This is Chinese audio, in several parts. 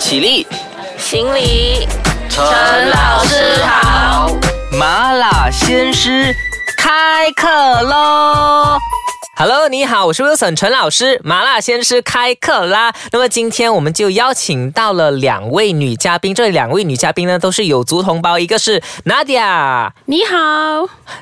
起立，行礼，陈老师好。麻辣鲜师开课喽！Hello，你好，我是 Wilson 陈老师，麻辣鲜师开课啦。那么今天我们就邀请到了两位女嘉宾，这两位女嘉宾呢都是有族同胞，一个是 Nadia，你好，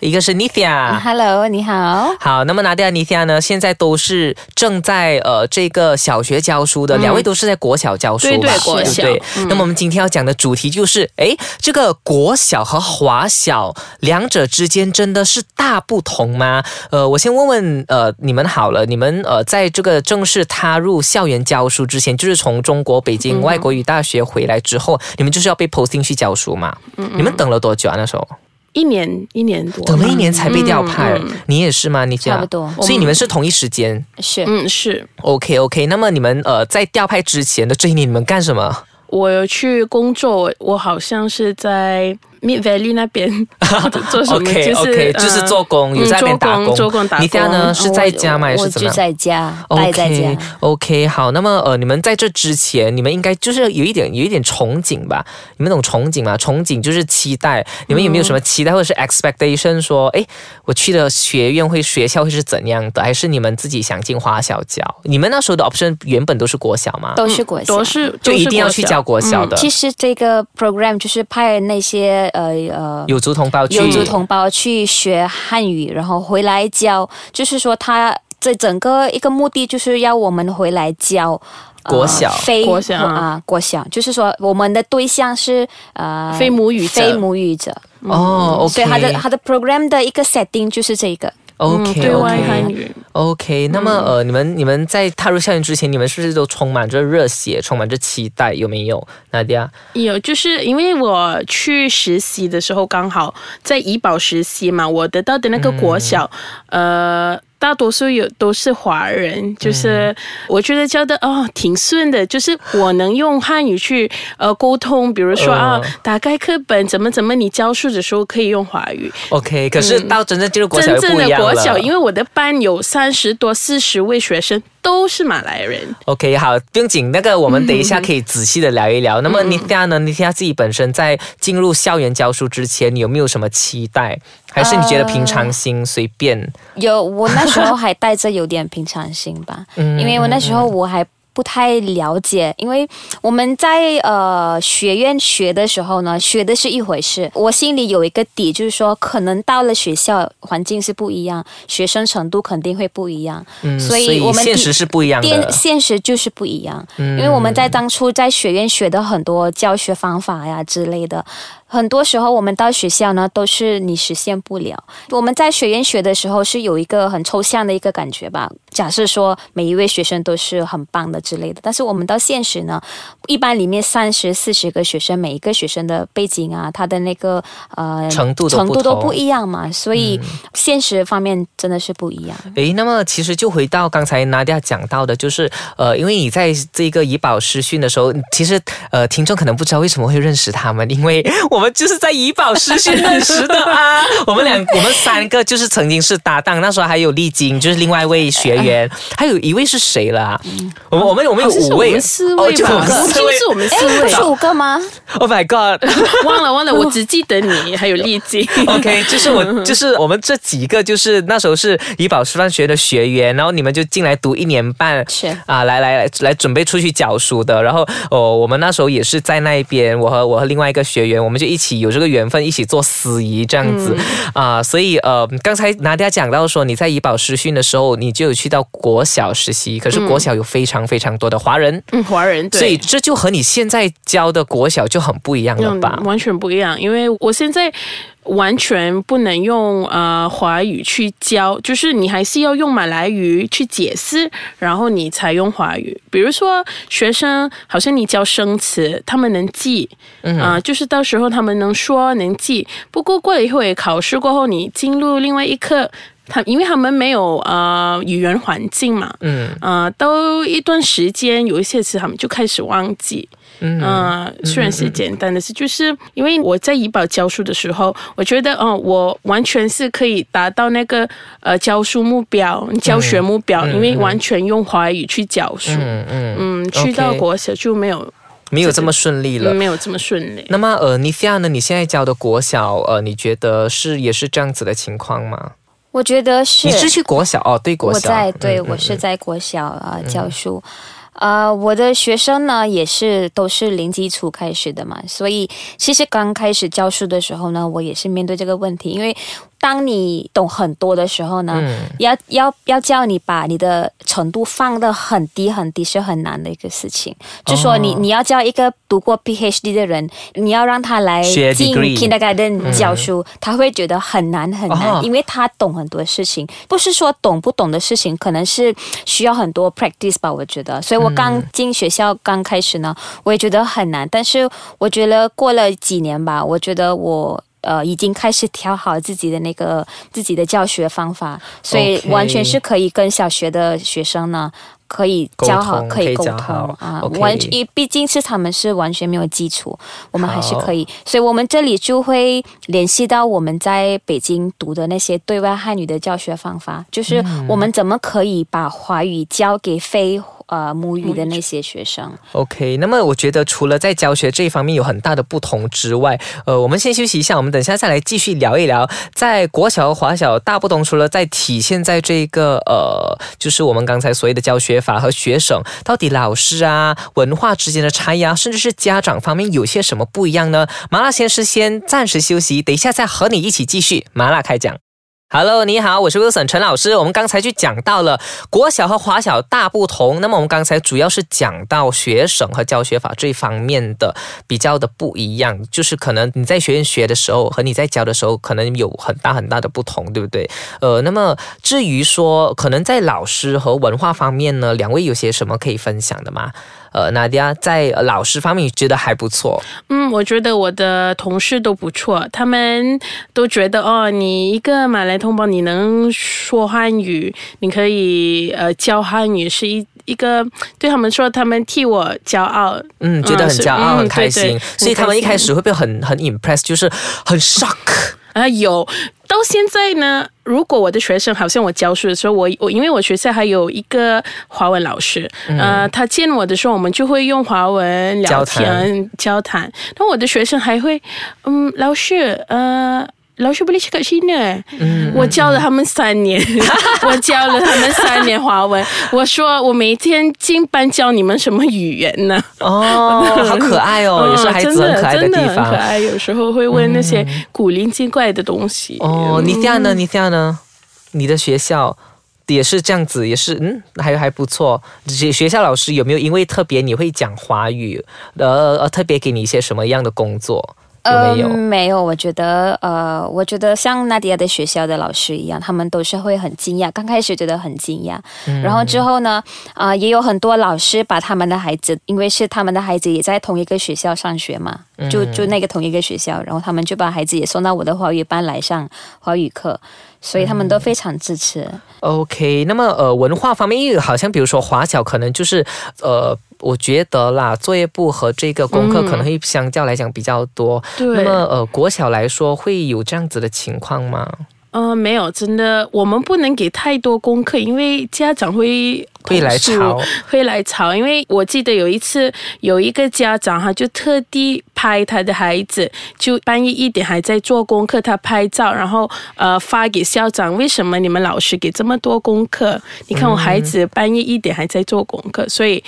一个是 Nithia。Hello，你好。好，那么 Nadia、Nithia 呢？现在都是正在呃这个小学教书的，两位都是在国小教书吧？对对国小。那么我们今天要讲的主题就是，哎，这个国小和华小两者之间真的是大不同吗？呃，我先问问呃你们好了，你们呃在这个正式踏入校园教书之前，就是从中国北京外国语大学回来之后，你们就是要被 posting 去教书嘛？嗯你们等了多久啊？那时候？一年一年多，等了一年才被调派，你也是吗？你差不多。所以你们是同一时间。是，嗯，是。OK OK，那么你们呃在调派之前的这一年，你们干什么？我有去工作，我好像是在 Mid Valley 那边 做什么？OK 就是 OK，呃就是做工，有在那边打工。做工打工你家呢是在家吗？还是怎么就？在家，待在家。OK，好，那么呃，你们在这之前，你们应该就是有一点有一点憧憬吧？你们懂憧憬吗？憧憬就是期待，你们有没有什么期待或者是 expectation？说，哎，我去的学院会学校会是怎样的？还是你们自己想进华小教？你们那时候的 option 原本都是国小吗？都是国小，都是就一定要去教国国小的，其实这个 program 就是派那些呃呃有族同胞去。有族同胞去学汉语，然后回来教，就是说他这整个一个目的就是要我们回来教。呃国小。非国小。啊，国小。就是说我们的对象是呃非母语者。非母语者，哦，OK，所以他的他的 program 的一个 setting 就是这个。OK 对外 OK 汉语。OK，那么呃，你们你们在踏入校园之前，你们是不是都充满着热血，充满着期待？有没有？娜迪亚？有，就是因为我去实习的时候，刚好在怡保实习嘛，我得到的那个国小，呃。大多数有都是华人，就是我觉得教的哦挺顺的，就是我能用汉语去呃沟通，比如说啊、嗯打开课本怎么怎么，你教书的时候可以用华语。OK，可是到真正进入国小真正的。国小，因为我的班有三十多、四十位学生，都是马来人。OK，好，不用紧，那个我们等一下可以仔细的聊一聊。那么尼亚呢？尼亚自己本身在进入校园教书之前，你有没有什么期待？还是你觉得平常心随便？有，我那时候还带着有点平常心吧，嗯因为我那时候我还。不太了解，因为我们在呃学院学的时候呢，学的是一回事。我心里有一个底，就是说，可能到了学校环境是不一样，学生程度肯定会不一样，嗯，所以我们现实是不一样电的。现实就是不一样。嗯因为我们在当初在学院学的很多教学方法呀之类的，很多时候我们到学校呢都是你实现不了。我们在学院学的时候是有一个很抽象的一个感觉吧，假设说每一位学生都是很棒的之类的，但是我们到现实呢，一般里面三十四十个学生，每一个学生的背景啊，他的那个呃程度程度都不一样嘛，所以现实方面真的是不一样。诶，那么其实就回到刚才娜迪亚讲到的，就是呃，因为你在这个怡保师训的时候，其实呃，听众可能不知道为什么会认识他们，因为我们就是在怡宝师训认识的啊。我们两我们三个就是曾经是搭档，那时候还有丽晶，就是另外一位学员，还有一位是谁了、啊？我们我们我们五位，我们四位吧，四位是我们四位是五个吗？，Oh my God！忘了忘了，我只记得你还有丽晶。OK，就是我，就是我们这几个，就是那时候是怡宝师范学院的学员，然后你们就进来读一年半，是啊，来来来来准备出去教书的。然后哦，我们那时候也是在那一边，我和我和另外一个学员，我们就一起有这个缘分，一起做司仪这样子、啊。所以呃，刚才拿大家讲到说，你在怡保实训的时候，你就有去到国小实习，可是国小有非常非常多的华人，嗯，华人对，所以这就和你现在教的国小就很不一样了吧？嗯，完全不一样，因为我现在完全不能用呃华语去教，就是你还是要用马来语去解释，然后你才用华语。比如说学生，好像你教生词，他们能记，啊、就是到时候他们能说能记。不过过了一会考试过后，你进入另外一课。他因为他们没有呃语言环境嘛，嗯呃，都一段时间有一些词他们就开始忘记，嗯嗯、虽然是简单的事，就是因为我在怡保教书的时候，我觉得，哦、我完全是可以达到那个呃教书目标、教学目标，因为完全用华语去教书。嗯嗯嗯，去到国小就没有没有这么顺利了。没有这么顺利。那么呃，尼菲亚呢？你现在教的国小呃，你觉得是也是这样子的情况吗？我觉得是。你是去国小哦？对，国小。我在对，我是在国小啊教书。啊，我的学生呢也是都是零基础开始的嘛，所以其实刚开始教书的时候呢，我也是面对这个问题，因为。当你懂很多的时候呢，要要要叫你把你的程度放得很低很低是很难的一个事情。就说你你要叫一个读过 PhD 的人，你要让他来进 Kindergarten 教书，他会觉得很难很难，因为他懂很多事情，不是说懂不懂的事情，可能是需要很多 practice 吧。我觉得，所以我刚进学校刚开始呢，我也觉得很难，但是我觉得过了几年吧，我觉得我。呃，已经开始调好自己的那个自己的教学方法，所以完全是可以跟小学的学生呢可以教好，可以沟通啊。完全，因为毕竟是他们是完全没有基础，我们还是可以。所以我们这里就会联系到我们在北京读的那些对外汉语的教学方法，就是我们怎么可以把华语教给非。呃，母语的那些学生，OK。那么我觉得除了在教学这一方面有很大的不同之外，呃，我们先休息一下，我们等下再来继续聊一聊，在国小和华小大不同，除了在体现在这个呃，就是我们刚才所谓的教学法和学生到底老师啊文化之间的差异啊，甚至是家长方面有些什么不一样呢？麻辣先生先暂时休息，等一下再和你一起继续麻辣开讲。Hello，你好，我是 Wilson 陈老师。我们刚才就讲到了国小和华小大不同。那么我们刚才主要是讲到学生和教学法这方面的比较的不一样，就是可能你在学院学的时候和你在教的时候可能有很大很大的不同，对不对？呃，那么至于说可能在老师和文化方面呢，两位有些什么可以分享的吗？呃，娜迪亚在老师方面觉得还不错。嗯，我觉得我的同事都不错，他们都觉得哦，你一个马来同胞，你能说汉语，你可以呃教汉语，是一一个对他们说，他们替我骄傲。嗯，觉得很骄傲，很开心。所以他们一开始会不会很很 impress，就是很 shock 啊？有。到现在呢，如果我的学生好像我教书的时候，我我因为我学校还有一个华文老师，呃，他见我的时候，我们就会用华文聊天交谈。那我的学生还会，嗯，老师，呃。老师。我教了他们三年，我教了他们三年华文。我说我每天进班教你们什么语言呢？哦，好可爱哦，也是孩子很可爱的地方。可爱，有时候会问那些古灵精怪的东西。哦，你这样呢？你这样呢？你的学校也是这样子，也是嗯，还还不错。学学校老师有没有因为特别你会讲华语，呃呃，特别给你一些什么样的工作？呃，没有，我觉得，呃，我觉得像纳迪亚的学校的老师一样，他们都是会很惊讶，刚开始觉得很惊讶，然后之后呢，啊，也有很多老师把他们的孩子，因为是他们的孩子也在同一个学校上学嘛，就就那个同一个学校，然后他们就把孩子也送到我的华语班来上华语课。所以他们都非常支持。OK，那么呃，文化方面，因为好像比如说华小可能就是呃，我觉得啦，作业簿和这个功课可能会相较来讲比较多。对。那么呃，国小来说会有这样子的情况吗？呃，没有，真的，我们不能给太多功课，因为家长会会来吵，会来吵。因为我记得有一次，有一个家长哈，就特地拍他的孩子，就半夜一点还在做功课，他拍照，然后呃发给校长，为什么你们老师给这么多功课？你看我孩子半夜一点还在做功课，所以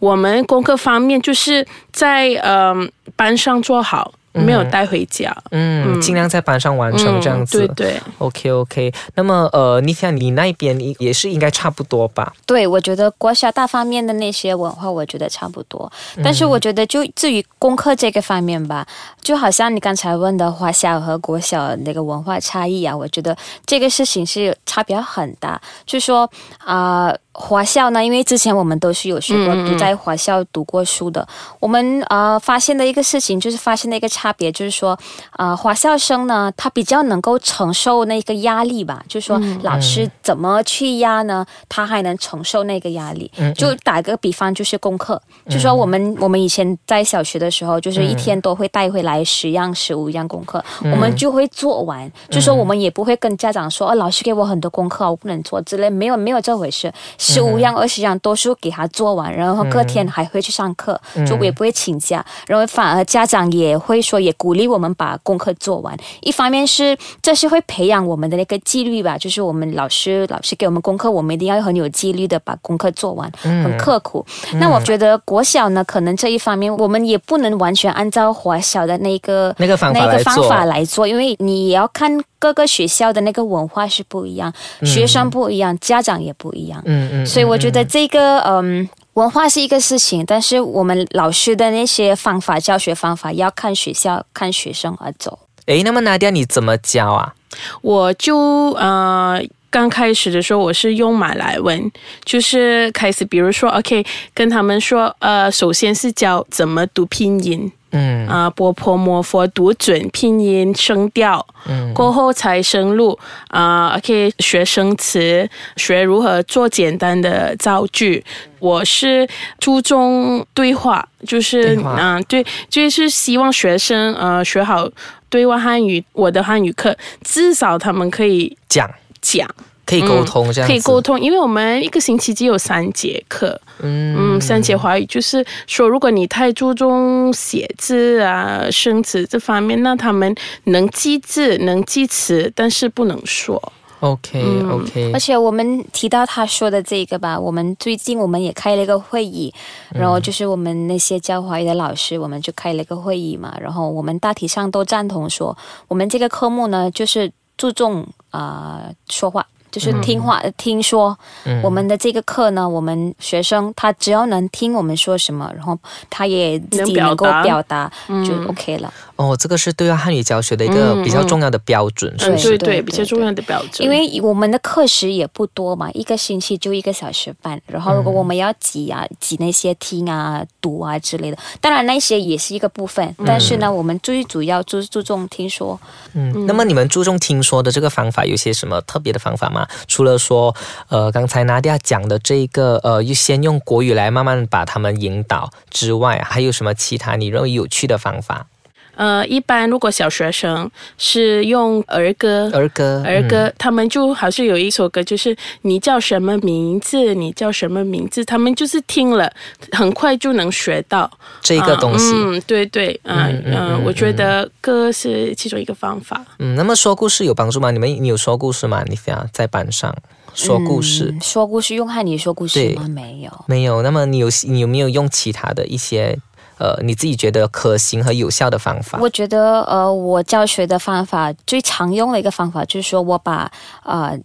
我们功课方面就是在呃班上做好。没有带回家，嗯，尽量在班上完成这样子。对对，OK OK。那么呃，你想你那边也是应该差不多吧？对，我觉得国小大方面的那些文化，我觉得差不多。但是我觉得就至于功课这个方面吧，就好像你刚才问的华小和国小那个文化差异啊，我觉得这个事情是差别很大。就说啊。华校呢？因为之前我们都是有学过，读在华校读过书的。我们呃发现的一个事情，就是发现的一个差别，就是说，呃，华校生呢，他比较能够承受那个压力吧。就是说，老师怎么去压呢？他还能承受那个压力。就打个比方，就是功课。就说我们我们以前在小学的时候，就是一天都会带回来十样、十五样功课，我们就会做完。就说我们也不会跟家长说，哦，老师给我很多功课，我不能做之类，没有没有这回事。十五样、二十样都是给他做完，然后隔天还会去上课，就也不会请假，然后反而家长也会说，也鼓励我们把功课做完。一方面是这是会培养我们的那个纪律吧，就是我们老师老师给我们功课，我们一定要很有纪律的把功课做完，很刻苦。那我觉得国小呢，可能这一方面我们也不能完全按照华小的那个那个方法那个来做方法来做，因为你也要看各个学校的那个文化是不一样，学生不一样，家长也不一样。嗯嗯，所以我觉得这个嗯。文化是一个事情，但是我们老师的那些方法、教学方法要看学校、看学生而走。诶，那么拿掉你怎么教啊？我就呃。刚开始的时候，我是用马来文，就是开始，比如说，OK，跟他们说，呃，首先是教怎么读拼音，嗯啊，波婆摩佛读准拼音声调，嗯过后才深入啊可以学生词，学如何做简单的造句。我是注重对话，就是对话嗯、对，就是希望学生呃学好对外汉语，我的汉语课至少他们可以讲讲。可以沟通这样子，可以沟通，因为我们一个星期只有三节课，嗯。嗯，三节华语就是说，如果你太注重写字啊、生词这方面，那他们能记字、能记词，但是不能说。OK 嗯。OK，而且我们提到他说的这个吧，我们最近我们也开了一个会议，然后就是我们那些教华语的老师，我们就开了一个会议嘛，然后我们大体上都赞同说，我们这个科目呢，就是注重啊、呃说话。就是听话、听说，嗯我们的这个课呢，我们学生他只要能听我们说什么，然后他也自己能够表达表达，就 OK 了。哦，这个是对外汉语教学的一个嗯比较重要的标准，是嗯，不是？对对，对对比较重要的标准。因为我们的课时也不多嘛，一个星期就一个小时半。然后如果我们要挤啊、挤那些听啊、读啊之类的，当然那些也是一个部分。但是呢，我们最主要注注重听说。嗯，那么你们注重听说的这个方法，有些什么特别的方法吗？除了说，呃，刚才拿掉讲的这个，呃，先用国语来慢慢把他们引导之外，还有什么其他你认为有趣的方法？呃，一般如果小学生是用儿歌。儿歌，嗯儿歌，他们就好像有一首歌，就是你叫什么名字，你叫什么名字，他们就是听了，很快就能学到这个东西。嗯，对对，嗯嗯嗯嗯嗯我觉得歌是其中一个方法。嗯，那么说故事有帮助吗？你们你有说故事吗？你想，在班上说故事、嗯说故事用汉语说故事吗？没有。没有？那么你有你有没有用其他的一些呃你自己觉得可行和有效的方法？我觉得呃，我教学的方法最常用的一个方法就是说我把呃。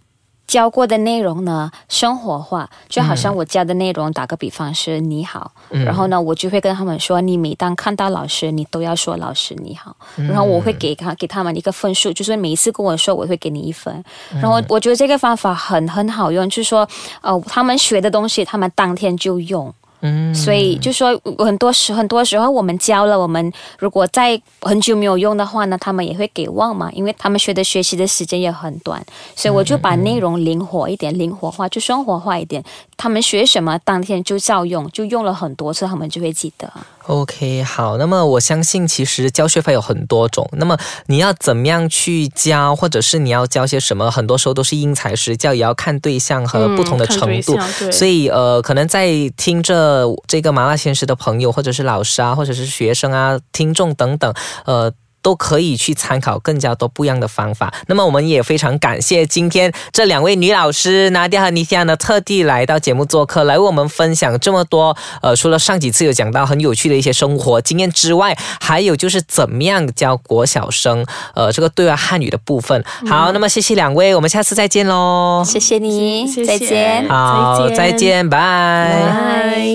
教过的内容呢，生活化，就好像我教的内容，打个比方是你好，嗯然后呢，我就会跟他们说，你每当看到老师，你都要说老师你好，然后我会给他给他们一个分数，就是每一次跟我说，我会给你一分，然后我觉得这个方法很很好用，就是说，呃，他们学的东西，他们当天就用。嗯，所以就说很多时很多时候我们教了，我们如果在很久没有用的话呢，他们也会给忘嘛，因为他们学的学习的时间也很短，所以我就把内容灵活一点，灵活化就生活化一点，他们学什么当天就照用，就用了很多次，他们就会记得。OK，好，那么我相信其实教学法有很多种，那么你要怎么样去教，或者是你要教些什么，很多时候都是因材施教，也要看对象和不同的程度。所以呃，可能在听着呃这个麻辣鲜师的朋友，或者是老师啊，或者是学生啊、听众等等，呃。都可以去参考更加多不一样的方法。那么我们也非常感谢今天这两位女老师拿迪和尼西亚呢，特地来到节目做客，来为我们分享这么多。呃，除了上几次有讲到很有趣的一些生活经验之外，还有就是怎么样教国小生，呃，这个对外汉语的部分。好，那么谢谢两位，我们下次再见喽。谢谢你，谢谢再见。好，再见再见，拜。拜拜。